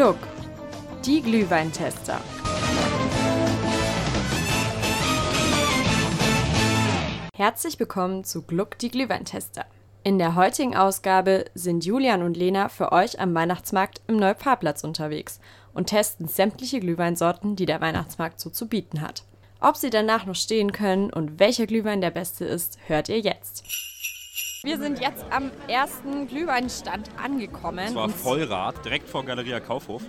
Gluck, die Glühweintester. Herzlich willkommen zu Gluck, die Glühweintester. In der heutigen Ausgabe sind Julian und Lena für euch am Weihnachtsmarkt im Neupfarrplatz unterwegs und testen sämtliche Glühweinsorten, die der Weihnachtsmarkt so zu bieten hat. Ob sie danach noch stehen können und welcher Glühwein der beste ist, hört ihr jetzt. Wir sind jetzt am ersten Glühweinstand angekommen. Das war Vollrad, direkt vor Galeria Kaufhof.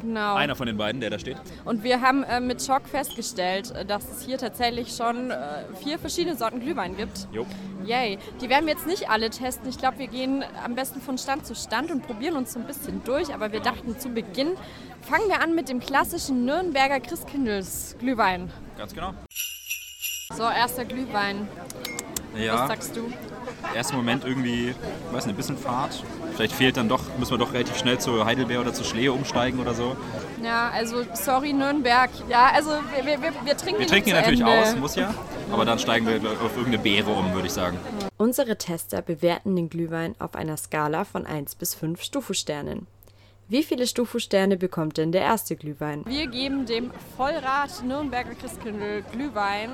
Genau. Einer von den beiden, der da steht. Und wir haben äh, mit Schock festgestellt, äh, dass es hier tatsächlich schon äh, vier verschiedene Sorten Glühwein gibt. Jo. Yay. Die werden wir jetzt nicht alle testen. Ich glaube, wir gehen am besten von Stand zu Stand und probieren uns so ein bisschen durch. Aber wir dachten zu Beginn, fangen wir an mit dem klassischen Nürnberger Christkindls Glühwein. Ganz genau. So, erster Glühwein. Was Ja, sagst du? Ersten Moment irgendwie, ich weiß nicht, ein bisschen Fahrt. Vielleicht fehlt dann doch, müssen wir doch relativ schnell zu Heidelbeer oder zu Schlee umsteigen oder so. Ja, also sorry Nürnberg. Ja, also wir, wir, wir, trinken Wir trinken ihn natürlich Ende. aus, muss ja. Aber dann steigen wir auf irgendeine Beere um, würde ich sagen. Unsere Tester bewerten den Glühwein auf einer Skala von 1 bis 5 Stufu-Sternen. Wie viele Stufu-Sterne bekommt denn der erste Glühwein? Wir geben dem Vollrad Nürnberger Christkindl Glühwein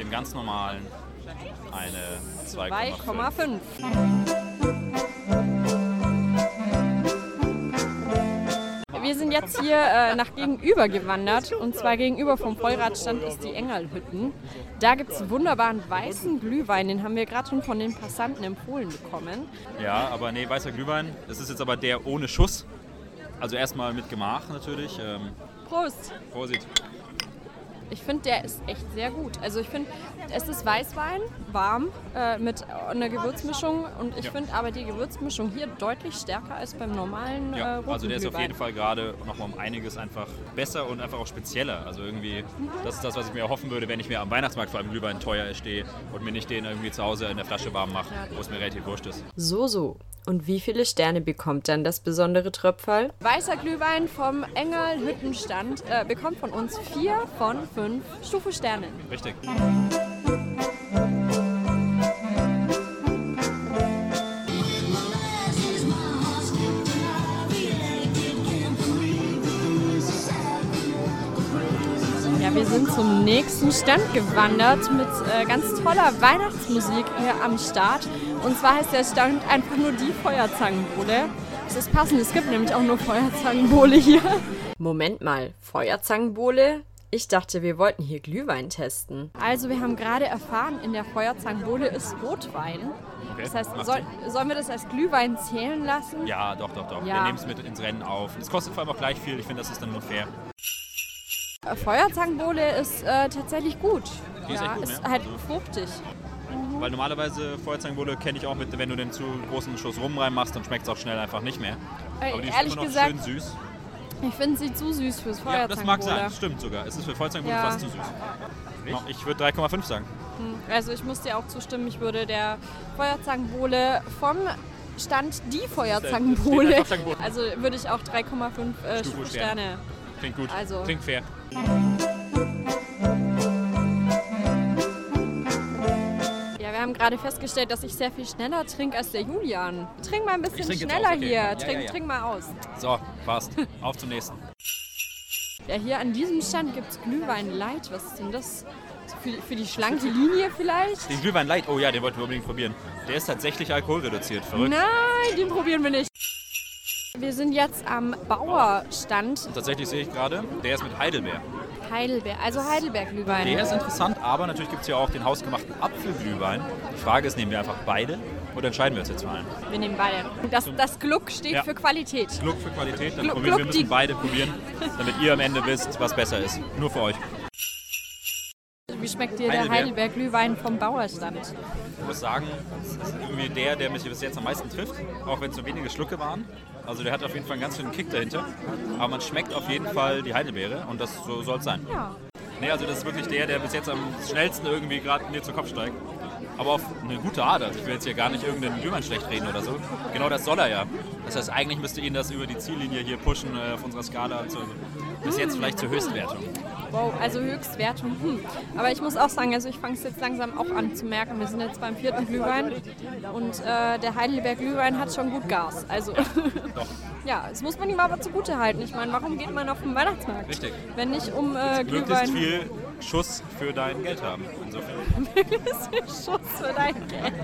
Den ganz normalen eine 2,5. 2,5. Wir sind jetzt hier äh, nach gegenüber gewandert und zwar gegenüber vom Vollradstand ist die Engerlhütten. Da gibt es wunderbaren weißen Glühwein, den haben wir gerade schon von den Passanten empfohlen bekommen. Ja, aber nee, weißer Glühwein. Das ist jetzt aber der ohne Schuss. Also erstmal mit Gemach natürlich. Ähm, Prost! Vorsicht. Ich finde, der ist echt sehr gut. Also ich finde, es ist Weißwein, warm, äh, mit einer Gewürzmischung. Und ich Ja. finde aber die Gewürzmischung hier deutlich stärker als beim normalen äh, Ja, also der ist auf jeden Fall gerade noch mal um einiges einfach besser und einfach auch spezieller. Also irgendwie, das ist das, was ich mir erhoffen würde, wenn ich mir am Weihnachtsmarkt vor allem Glühwein teuer stehe und mir nicht den irgendwie zu Hause in der Flasche warm mache, wo es mir relativ wurscht ist. So, so. Und wie viele Sterne bekommt dann das besondere Tröpferl? Weißer Glühwein vom Engel Hüttenstand äh, bekommt von uns vier von fünf Stufe-Sternen. Richtig. Ja, wir sind zum nächsten Stand gewandert mit äh, ganz toller Weihnachtsmusik hier am Start. Und zwar heißt der Stand einfach nur die Feuerzangenbowle. Das ist passend, es gibt nämlich auch nur Feuerzangenbowle hier. Moment mal, Feuerzangenbowle? Ich dachte, wir wollten hier Glühwein testen. Also, wir haben gerade erfahren, in der Feuerzangenbowle ist Rotwein. Okay. Das heißt, soll, sollen wir das als Glühwein zählen lassen? Ja, doch, doch, doch. Ja. Wir nehmen es mit ins Rennen auf. Es kostet vor allem auch gleich viel. Ich finde, das ist dann nur fair. Feuerzangenbowle ist äh, tatsächlich gut. Die ist ja, echt gut, ist ne? halt Also- fruchtig. Weil normalerweise Feuerzangenbowle kenne ich auch mit, wenn du den zu großen Schuss rum reinmachst, dann schmeckt es auch schnell einfach nicht mehr. Äh, Aber die ist ehrlich immer noch gesagt, schön süß. Ich finde sie zu süß fürs Ja, Feuerzangenbowle. das mag sein. Stimmt sogar. Es ist für Feuerzangenbowle Ja. fast zu süß. Ich würde 3,5 sagen. Also ich muss dir auch zustimmen, ich würde der Feuerzangenbowle vom Stand die Feuerzangenbowle, also würde ich auch 3,5 äh, Stufe Sterne. Klingt gut. Also- Klingt fair. Haben gerade festgestellt, dass ich sehr viel schneller trinke als der Julian. Trink mal ein bisschen trink schneller aus, okay. hier, trink, ja, ja. trink mal aus. So, passt. Auf zum nächsten. Ja, hier an diesem Stand gibt es Glühwein Light. Was ist denn das? Für, für die schlanke Linie vielleicht? Den Glühwein Light. Oh ja, den wollten wir unbedingt probieren. Der ist tatsächlich alkoholreduziert. Verrückt. Nein, den probieren wir nicht. Wir sind jetzt am Bauerstand Tatsächlich sehe ich gerade, der ist mit Heidelbeer. Heidelberg, also Heidelberg-Glühwein. Der ist interessant, aber natürlich gibt es ja auch den hausgemachten Apfelglühwein. Die Frage ist, nehmen wir einfach beide oder entscheiden wir uns jetzt für einen? Wir nehmen beide. Das, das Gluck steht Ja. für Qualität. Gluck für Qualität, dann Gluck- probieren wir müssen beide probieren, damit ihr am Ende wisst, was besser ist. Nur für euch. Wie schmeckt dir der Heidelberg. Heidelberg-Glühwein vom Bauerstand? Ich muss sagen, es ist irgendwie der, der mich bis jetzt am meisten trifft, auch wenn es so wenige Schlucke waren. Also der hat auf jeden Fall einen ganz schönen Kick dahinter. Aber man schmeckt auf jeden Fall die Heidelbeere und das so soll es sein. Ja. Nee, also das ist wirklich der, der bis jetzt am schnellsten irgendwie gerade mir zu Kopf steigt. aber auf eine gute Art. Also ich will jetzt hier gar nicht irgendeinen Glühwein schlecht reden oder so. Genau das soll er ja. Das heißt, eigentlich müsste ihn das über die Ziellinie hier pushen äh, auf unserer Skala. Zu, bis jetzt vielleicht zur Höchstwertung. Wow, also Höchstwertung. Hm. Aber ich muss auch sagen, also ich fange es jetzt langsam auch an zu merken. Wir sind jetzt beim vierten Glühwein und äh, der Heidelberg Glühwein hat schon gut Gas. Also Doch. ja, das muss man ihm aber zugute halten. Ich meine, warum geht man auf den Weihnachtsmarkt? Richtig. Wenn nicht um äh, Möglichst Glühwein. viel Schuss für dein Geld haben. Insofern. Schuss für dein Geld.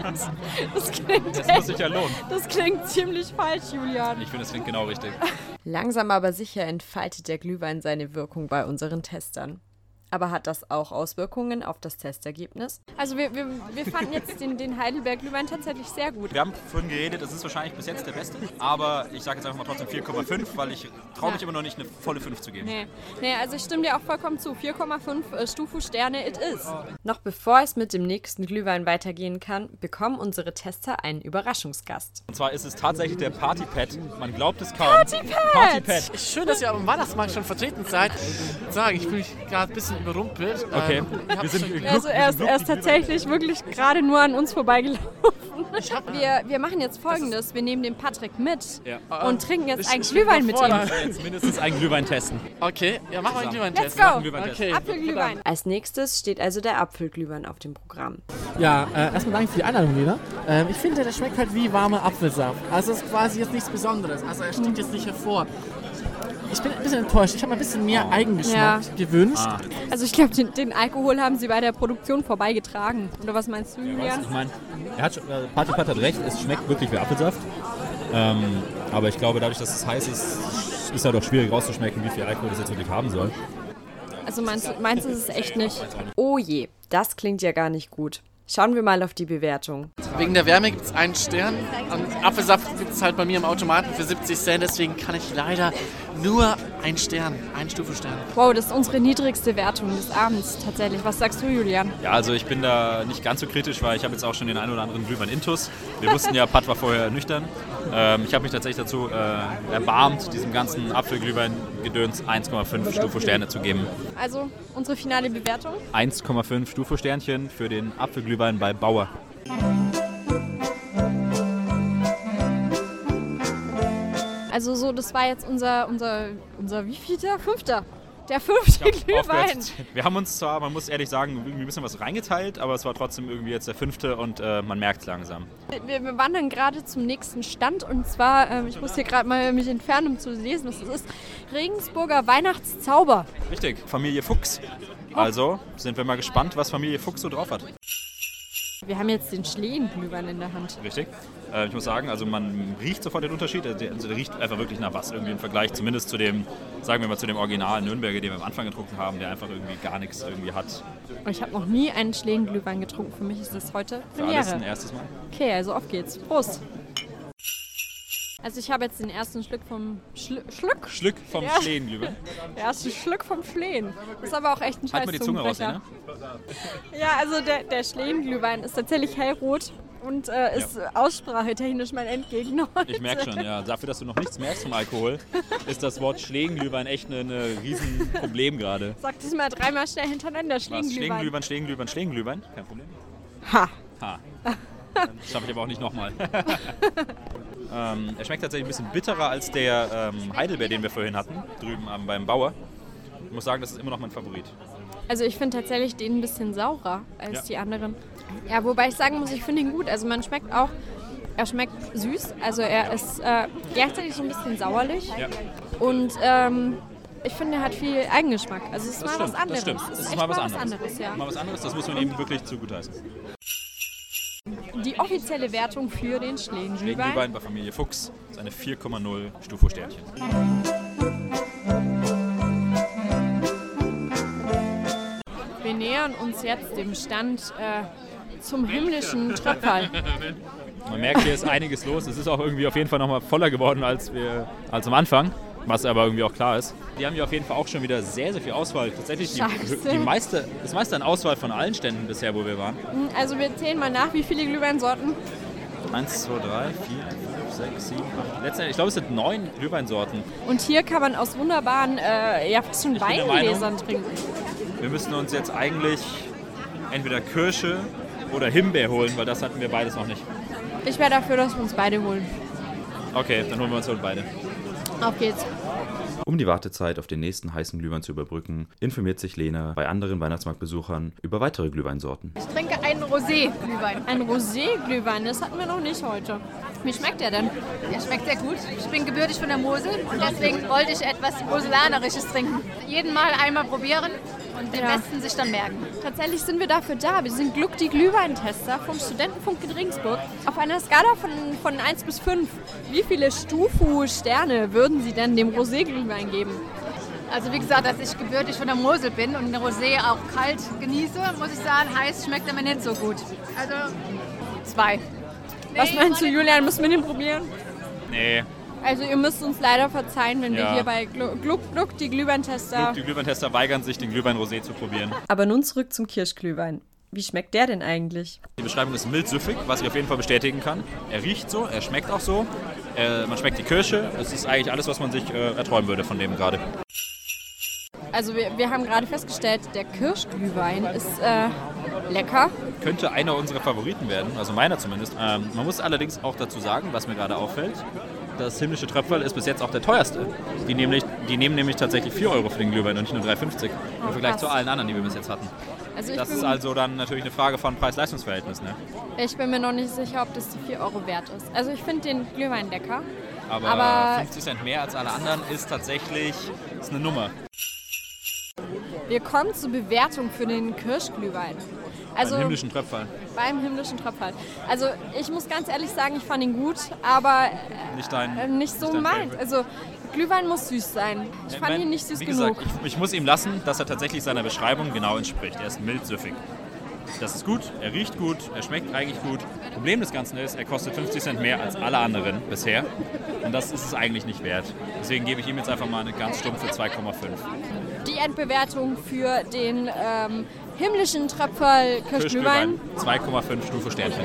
Das klingt, Das muss sich ja lohnen. das klingt ziemlich falsch, Julian. Ich finde, das klingt genau richtig. Langsam aber sicher entfaltet der Glühwein seine Wirkung bei unseren Testern. Aber hat das auch Auswirkungen auf das Testergebnis? Also wir, wir, wir fanden jetzt den, den Heidelberg Glühwein tatsächlich sehr gut. Wir haben vorhin geredet, das ist wahrscheinlich bis jetzt der beste. Aber ich sage jetzt einfach mal trotzdem 4,5, weil ich traue mich Ja. immer noch nicht eine volle 5 zu geben. Nee, nee, also ich stimme dir auch vollkommen zu. 4,5 äh, Stufu-Sterne it is. Noch bevor es mit dem nächsten Glühwein weitergehen kann, bekommen unsere Tester einen Überraschungsgast. Und zwar ist es tatsächlich der Partypad. Man glaubt es kaum. Partypad! Partypad. Schön, dass ihr am Weihnachtsmarkt schon vertreten seid. Ich Sagen, ich fühle mich gerade ein bisschen überrumpelt. Okay, Ähm, ihr habt wir sind Glück- Also er ist, er ist tatsächlich wirklich gerade nur an uns vorbeigelaufen. ich hab, Wir, wir machen jetzt folgendes. Wir nehmen den Patrick mit Ja. und trinken jetzt Ich- einen ich Glühwein mit ihm. Jetzt mindestens einen Glühwein testen. Okay, ja, mach mal einen Zusammen. Glühwein-Test. Let's go! Einen Glühwein testen. Okay. Apfelglühwein. Als nächstes steht also der Apfelglühwein auf dem Programm. Ja, äh, erstmal danke für die Einladung, Lena. Ähm, ich finde, der schmeckt halt wie warmer Apfelsaft. Also es ist quasi jetzt nichts Besonderes. Also er sticht jetzt nicht hervor. Ich bin ein bisschen enttäuscht. Ich habe mir ein bisschen mehr Eigengeschmack Ja. gewünscht. Also ich glaube, den, den Alkohol haben sie bei der Produktion vorbeigetragen. Oder was meinst du, Julian? Ich meine, er hat, äh, Partypat hat recht, es schmeckt wirklich wie Apfelsaft. Ähm, aber ich glaube, dadurch, dass es heiß ist, ist halt auch schwierig rauszuschmecken, wie viel Alkohol das jetzt wirklich haben soll. Also meinst du, meinst du es ist echt nicht? Oh je, das klingt ja gar nicht gut. Schauen wir mal auf die Bewertung. Wegen der Wärme gibt es einen Stern. Und Apfelsaft gibt es halt bei mir im Automaten für 70 Cent. Deswegen kann ich leider nur einen Stern, einen Stufenstern. Wow, das ist unsere niedrigste Wertung des Abends tatsächlich. Was sagst du, Julian? Ja, also ich bin da nicht ganz so kritisch, weil ich habe jetzt auch schon den einen oder anderen Glühwein intus. Wir wussten ja, Pat war vorher nüchtern. Ähm, ich habe mich tatsächlich dazu äh, erbarmt, diesem ganzen Apfelglühwein-Gedöns 1,5 Stufe-Sterne zu geben. Also unsere finale Bewertung? 1,5 Stufe-Sternchen für den Apfelglühwein bei Bauer. Also so, das war jetzt unser, unser, unser wievielter? Fünfter. Der fünfte Glühwein. Aufwärts. Wir haben uns zwar, man muss ehrlich sagen, irgendwie ein bisschen was reingeteilt, aber es war trotzdem irgendwie jetzt der fünfte und äh, man merkt es langsam. Wir, wir wandern gerade zum nächsten Stand und zwar, ähm, ich muss hier gerade mal mich entfernen, um zu lesen, was es ist. Regensburger Weihnachtszauber. Richtig, Familie Fuchs. Also sind wir mal gespannt, was Familie Fuchs so drauf hat. Wir haben jetzt den Schlehenglühwein in der Hand. Richtig. Äh, ich muss sagen, also man riecht sofort den Unterschied. Also der, also der riecht einfach wirklich nach was irgendwie im Vergleich, zumindest zu dem, sagen wir mal, zu dem Original Nürnberger, den wir am Anfang getrunken haben, der einfach irgendwie gar nichts irgendwie hat. Und ich habe noch nie einen Schlehenglühwein getrunken. Für mich ist das heute Für alles ein Premiere. erstes Mal. Okay, also auf geht's. Prost. Also ich habe jetzt den ersten Schluck vom Schl Schluck, Schlück vom Ja. Schlehenglühwein. der erste Schluck vom Schlehen. Das ist aber auch echt ein scheiß Halt mal die Zunge raus. Lena. Ja, also der, der Schlehenglühwein ist tatsächlich hellrot und äh, ist aussprachetechnisch mein Endgegner. heute. Ich merke schon, ja. Dafür, dass du noch nichts merkst vom Alkohol, ist das Wort Schlehenglühwein echt ein ne, riesen Problem gerade. Sag das mal dreimal schnell hintereinander, Was? Schlehenglühwein. Schlehenglühwein, Schlehenglühwein, Schlehenglühwein? Kein Problem. Ha. Ha. Das schaffe ich aber auch nicht nochmal. Ähm, er schmeckt tatsächlich ein bisschen bitterer als der ähm, Heidelbeer, den wir vorhin hatten, drüben am, beim Bauer. Ich muss sagen, das ist immer noch mein Favorit. Also ich finde tatsächlich den ein bisschen saurer als Ja. die anderen. Ja, wobei ich sagen muss, ich finde ihn gut. Also man schmeckt auch, er schmeckt süß. Also er ist äh, gleichzeitig so ein bisschen sauerlich. Ja. Und ähm, ich finde, er hat viel Eigengeschmack. Also es ist Das mal stimmt, was anderes. das stimmt. Es ist ist echt mal was anderes. anderes ja. Mal was anderes, das muss man ihm wirklich zugutheißen. Die offizielle Wertung für den Schlehenglühwein. Schlehenglühwein bei Familie Fuchs ist eine 4,0 Stufo-Sternchen. Wir nähern uns jetzt dem Stand äh, zum himmlischen Tröpfel. Man merkt, hier ist einiges los. Es ist auch irgendwie auf jeden Fall nochmal voller geworden als, wir, als am Anfang. Was aber irgendwie auch klar ist. Die haben hier auf jeden Fall auch schon wieder sehr, sehr viel Auswahl. Tatsächlich die, die meiste, das meiste an Auswahl von allen Ständen bisher, wo wir waren. Also wir zählen mal nach, wie viele Glühweinsorten. 1, 2, 3, 4, 5, 6, 7, 8. Letztendlich, ich glaube, es sind neun Glühweinsorten. Und hier kann man aus wunderbaren, äh, ja fast schon Weingläsern trinken. Wir müssen uns jetzt eigentlich entweder Kirsche, oder Himbeer holen, weil das hatten wir beides noch nicht. Ich wäre dafür, dass wir uns beide holen. Okay, dann holen wir uns halt beide. Auf geht's. Um die Wartezeit auf den nächsten heißen Glühwein zu überbrücken, informiert sich Lena bei anderen Weihnachtsmarktbesuchern über weitere Glühweinsorten. Ich trinke einen Rosé-Glühwein. Ein Rosé-Glühwein, das hatten wir noch nicht heute. Wie schmeckt der denn? Der schmeckt sehr gut. Ich bin gebürtig von der Mosel und deswegen wollte ich etwas Moselanerisches trinken. Jeden Mal einmal probieren und den Ja. besten sich dann merken. Tatsächlich sind wir dafür da. Wir sind Gluck die Glühweintester vom Studentenfunk in Regensburg. Auf einer Skala von, von 1 bis 5, wie viele Stufu-Sterne würden Sie denn dem Rosé-Glühwein geben? Also wie gesagt, dass ich gebürtig von der Mosel bin und den Rosé auch kalt genieße, muss ich sagen, heiß schmeckt er mir nicht so gut. Also zwei. Was meinst du, Julian? Müssen wir den probieren? Nee, Also ihr müsst uns leider verzeihen, wenn wir Ja. hier bei Gluck, Gluck, Gluck die Glühweintester... die Glühweintester weigern sich, den Glühwein Rosé zu probieren. Aber nun zurück zum Kirschglühwein. Wie schmeckt der denn eigentlich? Die Beschreibung ist mild süffig, was ich auf jeden Fall bestätigen kann. Er riecht so, er schmeckt auch so. Äh, man schmeckt die Kirsche. Es ist eigentlich alles, was man sich äh, erträumen würde von dem gerade. Also wir, wir haben gerade festgestellt, der Kirschglühwein ist äh, lecker. Könnte einer unserer Favoriten werden, also meiner zumindest. Ähm, man muss allerdings auch dazu sagen, was mir gerade auffällt, das himmlische Tröpfel ist bis jetzt auch der teuerste. Die, nämlich, die nehmen nämlich tatsächlich 4 Euro für den Glühwein und nicht nur 3,50 im Vergleich krass. zu allen anderen, die wir bis jetzt hatten. Also Das ist also dann natürlich eine Frage von Preis-Leistungs-Verhältnis. Ne? ich bin mir noch nicht sicher, ob das die 4 Euro wert ist. Also ich finde den Glühwein lecker. Aber, Aber- 50 Cent mehr als alle anderen ist tatsächlich ist eine Nummer. Wir kommen zur Bewertung für den Kirschglühwein. Also Beim himmlischen Tröpfel. beim himmlischen Tröpfel. Also ich muss ganz ehrlich sagen, ich fand ihn gut, aber Nicht dein. äh, nicht so dein meint. Also Glühwein muss süß sein. Ich fand Mein- ihn nicht süß Wie genug. gesagt, ich, ich muss ihm lassen, dass er tatsächlich seiner Beschreibung genau entspricht. Er ist mild süffig. Das ist gut, er riecht gut, er schmeckt eigentlich gut. Problem des Ganzen ist, er kostet 50 Cent mehr als alle anderen bisher. Und das ist es eigentlich nicht wert. Deswegen gebe ich ihm jetzt einfach mal eine ganz stumpfe 2,5. Die Endbewertung für den ähm, himmlischen Tröpfel Kirschglühwein. 2,5 Stufe Sternchen.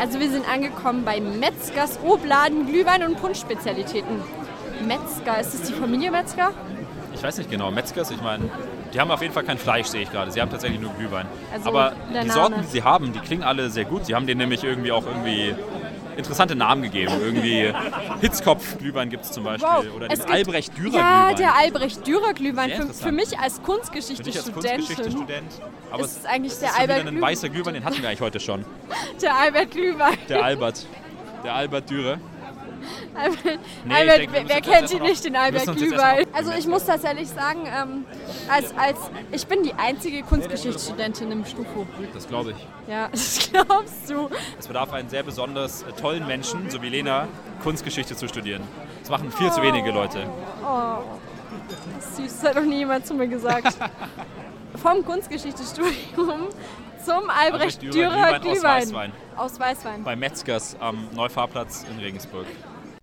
Also wir sind angekommen bei Metzgers Obladen Glühwein und Punschspezialitäten. Metzger, ist es die Familie Metzger? Ich weiß nicht genau, Metzgers, ich meine, die haben auf jeden Fall kein Fleisch, sehe ich gerade. Sie haben tatsächlich nur Glühwein. Also Aber die. Sorten, die sie haben, die klingen alle sehr gut. Sie haben denen nämlich irgendwie auch irgendwie interessante Namen gegeben. Irgendwie Hitzkopf-Glühwein gibt es zum Beispiel. Oder es den Albrecht-Dürer-Glühwein. Ja, der Albrecht-Dürer-Glühwein. Für, für mich als. Kunstgeschichte-Student. Aber ist es eigentlich es der ist Albert ein weißer Glühwein, den hatten wir eigentlich heute schon. Der Albert Glühwein. Der Albert. Der Albert Dürer. Albert, Nee, Albert denke, wer, kennt ihn nicht, den Albert Glühwein? Also ich muss tatsächlich sagen, ähm, als, als, ich bin die einzige Kunstgeschichtsstudentin im Stufo. Das glaube ich. Ja, das glaubst du. Es bedarf einen sehr besonders äh, tollen Menschen, so wie Lena, Kunstgeschichte zu studieren. Das machen viel zu wenige Leute. Süß, das hat noch nie jemand zu mir gesagt. Vom Kunstgeschichtsstudium zum Albrecht Dürer Glühwein aus. Weißwein. Aus Weißwein. Bei Metzgers am Neufahrplatz in Regensburg.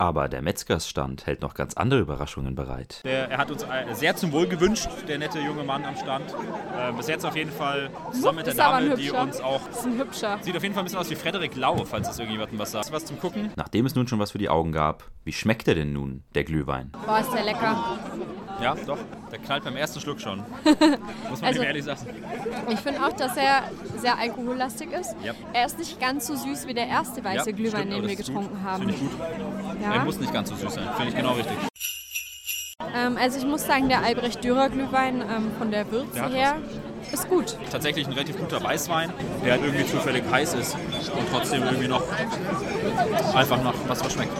Aber der Metzgersstand hält noch ganz andere Überraschungen bereit. Der, er hat uns äh, sehr zum Wohl gewünscht, der nette junge Mann am Stand. Äh, bis jetzt auf jeden Fall zusammen mit der Dame, die uns auch. Das ist ein hübscher. Sieht auf jeden Fall ein bisschen aus wie Frederik Lau, falls es irgendjemandem was sagt. Was zum Gucken? Nachdem es nun schon was für die Augen gab, wie schmeckt er denn nun, der Glühwein? Boah, ist der lecker. Ja, doch. Der knallt beim ersten Schluck schon. Muss man Also- ihm ehrlich sagen. Ich finde auch, dass er sehr alkohollastig ist. Ja. Er ist nicht ganz so süß wie der erste weiße Ja, Glühwein, stimmt, den wir gut. getrunken Das haben. Finde ich gut. Er Ja. muss nicht ganz so süß sein. Finde ich genau richtig. Ähm, also ich muss sagen, der Albrecht Dürer Glühwein ähm, von der Würze Der her ist gut. Tatsächlich ein relativ guter Weißwein, der halt irgendwie zufällig heiß ist und trotzdem irgendwie noch einfach nach was verschmeckt.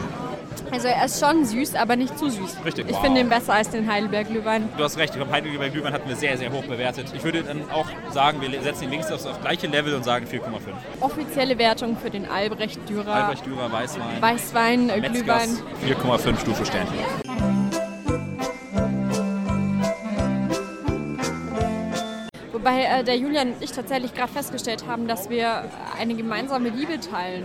Also er ist schon süß, aber nicht zu süß. Richtig. Ich Wow. finde ihn besser als den Heidelberg Glühwein. Du hast recht, ich glaube, Heidelberg Glühwein hatten wir sehr, sehr hoch bewertet. Ich würde dann auch sagen, wir setzen ihn links aufs auf gleiche Level und sagen 4,5. Offizielle Wertung für den Albrecht Dürer Albrecht Dürer Weißwein. Weißwein äh, Metzgers Glühwein. 4,5 Stufe Sternchen. Wobei äh, der Julian und ich tatsächlich gerade festgestellt haben, dass wir eine gemeinsame Liebe teilen.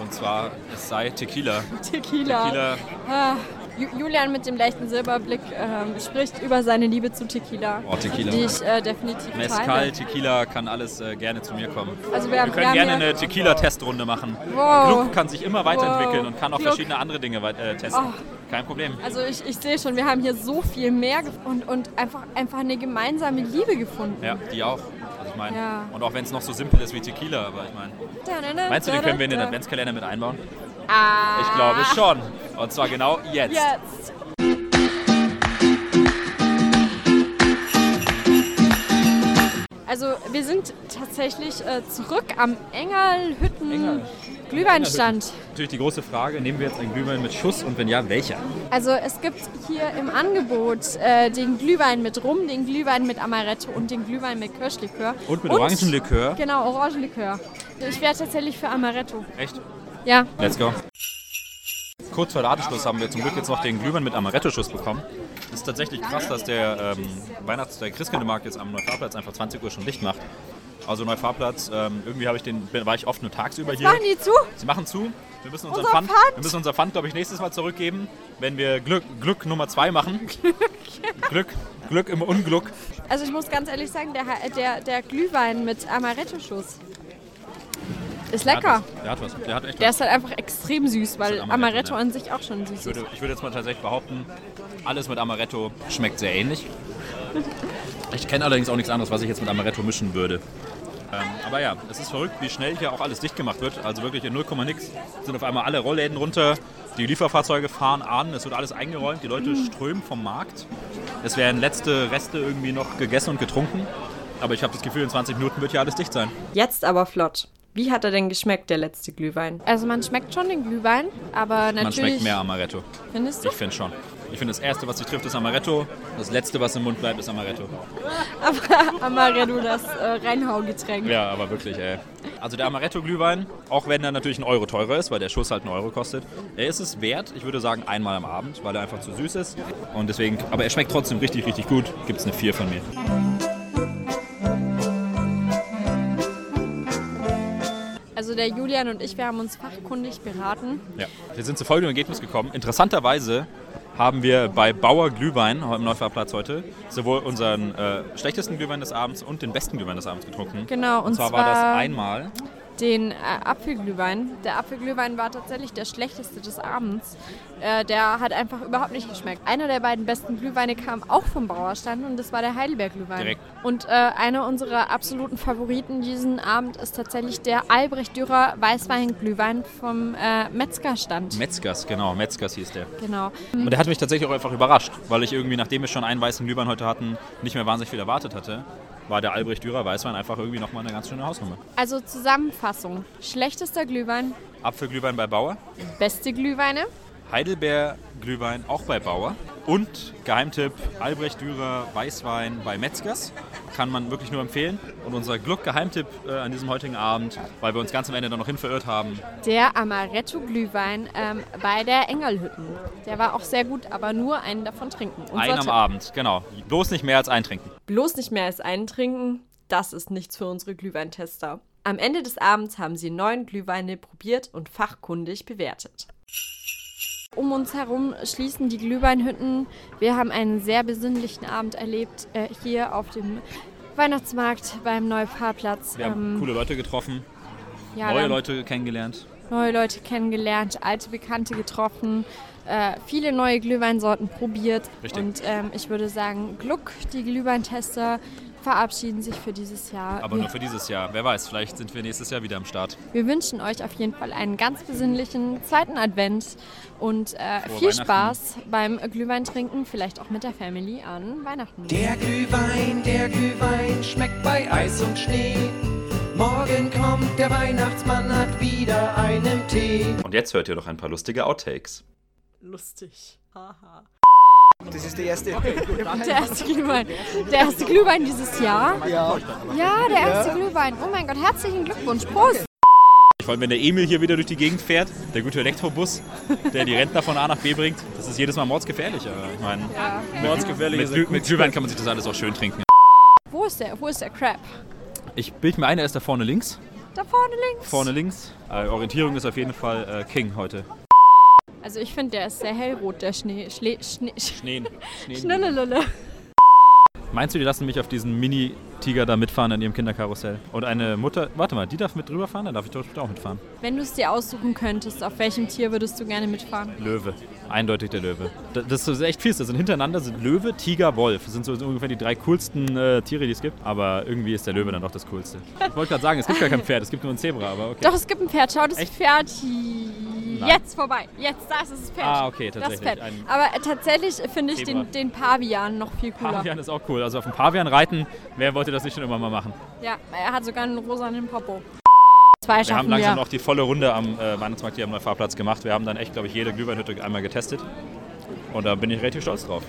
Und zwar, es sei Tequila. Tequila. Tequila, Ah, Ju- Julian mit dem leichten Silberblick ähm, spricht über seine Liebe zu Tequila. Oh, Tequila. Die ich äh, definitiv Mezcal, teile. Tequila kann alles äh, gerne zu mir kommen. Also wir, Wir können haben gerne eine Tequila-Testrunde machen. Wow. Gluck kann sich immer weiterentwickeln Wow. und kann auch Gluck. verschiedene andere Dinge äh, testen. Oh, Kein Problem. Also ich, ich sehe schon, wir haben hier so viel mehr und, und einfach, einfach eine gemeinsame Liebe gefunden. Ja, die auch. Meine, Ja. und auch wenn es noch so simpel ist wie Tequila, aber ich meine, meinst du, den können wir in den Adventskalender mit einbauen? Ah, Ich glaube schon. Und zwar genau jetzt. Jetzt. Also wir sind tatsächlich äh, zurück am Engerlhütten Engerl- Glühweinstand. Natürlich die große Frage, nehmen wir jetzt einen Glühwein mit Schuss und wenn ja, welcher? Also es gibt hier im Angebot äh, den Glühwein mit Rum, den Glühwein mit Amaretto und den Glühwein mit Kirschlikör. Und mit Orangenlikör. Genau, Orangenlikör. Ich wäre tatsächlich für Amaretto. Echt? Ja. Let's go. Kurz vor Ladeschluss haben wir zum Glück jetzt noch den Glühwein mit Amaretto-Schuss bekommen. Es ist tatsächlich krass, dass der ähm, Weihnachts-, der Christkindlmarkt jetzt am Neufahrplatz einfach 20 Uhr schon dicht macht. Also Neufahrplatz, ähm, irgendwie habe ich den, war ich oft nur tagsüber hier. Machen die zu? Sie machen zu. Wir müssen unser Unser Pfand, Pfand? wir müssen unser Pfand, glaube ich, nächstes Mal zurückgeben, wenn wir Glück, Glück Nummer 2 machen. Glück, Glück im Unglück. Also ich muss ganz ehrlich sagen, der, der, der Glühwein mit Amaretto-Schuss ist Der hat lecker. was. Der hat was. Der hat echt Der was. ist halt einfach extrem süß, weil halt Amaretto, Amaretto an sich auch schon süß Ich würde, ist. ich würde jetzt mal tatsächlich behaupten, alles mit Amaretto schmeckt sehr ähnlich. Ich kenne allerdings auch nichts anderes, was ich jetzt mit Amaretto mischen würde. Ähm, aber ja, es ist verrückt, wie schnell hier auch alles dicht gemacht wird. Also wirklich in 0, nix sind auf einmal alle Rollläden runter. Die Lieferfahrzeuge fahren an, es wird alles eingeräumt, die Leute strömen vom Markt. Es werden letzte Reste irgendwie noch gegessen und getrunken. Aber ich habe das Gefühl, in 20 Minuten wird hier alles dicht sein. Jetzt aber flott. Wie hat er denn geschmeckt, der letzte Glühwein? Also man schmeckt schon den Glühwein, aber natürlich... Man schmeckt mehr Amaretto. Findest du? Ich finde schon. Ich finde, das Erste, was sich trifft, ist Amaretto. Das Letzte, was im Mund bleibt, ist Amaretto. Aber Amaretto, das äh, Reinhaugetränk. Ja, aber wirklich, ey. Also der Amaretto-Glühwein, auch wenn er natürlich ein Euro teurer ist, weil der Schuss halt einen Euro kostet, er ist es wert, ich würde sagen einmal am Abend, weil er einfach zu süß ist. Und deswegen, aber er schmeckt trotzdem richtig, richtig gut. Gibt es eine 4 von mir. Also der Julian und ich, wir haben uns fachkundig beraten. Ja. Wir sind zu folgendem Ergebnis gekommen. Interessanterweise haben wir bei Bauer Glühwein am Neufahrplatz heute sowohl unseren äh, schlechtesten Glühwein des Abends und den besten Glühwein des Abends getrunken. Genau, und Und zwar war zwar- das einmal Den äh, Apfelglühwein. Der Apfelglühwein war tatsächlich der schlechteste des Abends. Äh, der hat einfach überhaupt nicht geschmeckt. Einer der beiden besten Glühweine kam auch vom Bauerstand und das war der Heidelberg-Glühwein. Direkt. Und äh, einer unserer absoluten Favoriten diesen Abend ist tatsächlich der Albrecht Dürer Weißweinglühwein vom äh, Metzgerstand. Metzgers, genau, Metzgers hieß der. genau. Und der hat mich tatsächlich auch einfach überrascht, weil ich irgendwie, nachdem wir schon einen weißen Glühwein heute hatten, nicht mehr wahnsinnig viel erwartet hatte, war der Albrecht Dürer Weißwein einfach irgendwie nochmal eine ganz schöne Hausnummer. Also Zusammenfassung. Schlechtester Glühwein, Apfelglühwein bei Bauer, beste Glühweine. Heidelbeer Glühwein auch bei Bauer und Geheimtipp Albrecht Dürer Weißwein bei Metzgers. Kann man wirklich nur empfehlen. Und unser Gluck-Geheimtipp äh, an diesem heutigen Abend, weil wir uns ganz am Ende dann noch hin verirrt haben, Der Amaretto-Glühwein ähm, bei der Engelhütten. Der war auch sehr gut, aber nur einen davon trinken. Unser ein am Tipp. Abend, genau. Bloß nicht mehr als eintrinken. Bloß nicht mehr als einen trinken, das ist nichts für unsere Glühweintester. Am Ende des Abends haben sie neun Glühweine probiert und fachkundig bewertet. Um uns herum schließen die Glühweinhütten. Wir haben einen sehr besinnlichen Abend erlebt äh, hier auf dem Weihnachtsmarkt beim Neufahrplatz. Wir haben Ähm, coole Leute getroffen, ja, neue Leute kennengelernt. neue Leute kennengelernt, alte Bekannte getroffen, äh, viele neue Glühweinsorten probiert. Richtig. Und ähm, ich würde sagen, Gluck, die Glühweintester, verabschieden sich für dieses Jahr. Aber wir, nur für dieses Jahr. Wer weiß, vielleicht sind wir nächstes Jahr wieder am Start. wir wünschen euch auf jeden Fall einen ganz besinnlichen zweiten Advent und äh, viel. Spaß beim Glühweintrinken, vielleicht auch mit der Family an Weihnachten. Der Glühwein, der Glühwein schmeckt bei Eis und Schnee. Morgen kommt der Weihnachtsmann, hat wieder einen Tee. Und jetzt hört ihr noch ein paar lustige Outtakes. Lustig. Haha. Das ist der erste. Der erste Glühwein. Der erste Glühwein dieses Jahr? Ja. Ja, der erste Glühwein. Oh mein Gott, herzlichen Glückwunsch. Prost. Ich wollte, wenn der Emil hier wieder durch die Gegend fährt, der gute Elektrobus, der die Rentner von A nach B bringt, das ist jedes Mal mordsgefährlich. Aber ich meine, Mordsgefährlich mit, Glüh, mit Glühwein kann man sich das alles auch schön trinken. Wo ist der? Wo ist der Crab? Ich bilde mir ein, er ist da vorne links. Da vorne links. Vorne links. Äh, Orientierung ist auf jeden Fall äh, King heute. Also ich finde, der ist sehr hellrot, der Schnee. Schle Schnee. Schneen. Schneen. Schnellelele. Meinst du, die lassen mich auf diesen Mini-Tiger da mitfahren in ihrem Kinderkarussell? Und eine Mutter, warte mal, die darf mit drüber fahren? Dann darf ich doch auch mitfahren. Wenn du es dir aussuchen könntest, auf welchem Tier würdest du gerne mitfahren? Löwe. Eindeutig der Löwe. Da- Das ist echt fies. Das sind hintereinander sind Löwe, Tiger, Wolf. Das sind so ungefähr die drei coolsten äh, Tiere, die es gibt. Aber irgendwie ist der Löwe dann doch das coolste. Ich wollte gerade sagen, es gibt gar kein Pferd, es gibt nur ein Zebra, aber okay. Doch, es gibt ein Pferd. Schau das Echt? Pferd hier. Jetzt vorbei. Jetzt, da ist das Pferd. Ah, okay, Das tatsächlich. Pferd. Ein Aber äh, tatsächlich finde ich den, den Pavian noch viel cooler. Pavian ist auch cool. Also auf dem Pavian reiten, wer wollte das nicht schon immer mal machen? Ja, er hat sogar einen rosanen Popo. Zwei Wir haben langsam wir. noch die volle Runde am äh, Weihnachtsmarkt hier am Neufahrplatz gemacht. Wir haben dann echt, glaube ich, jede Glühweinhütte einmal getestet. Und da bin ich relativ stolz drauf.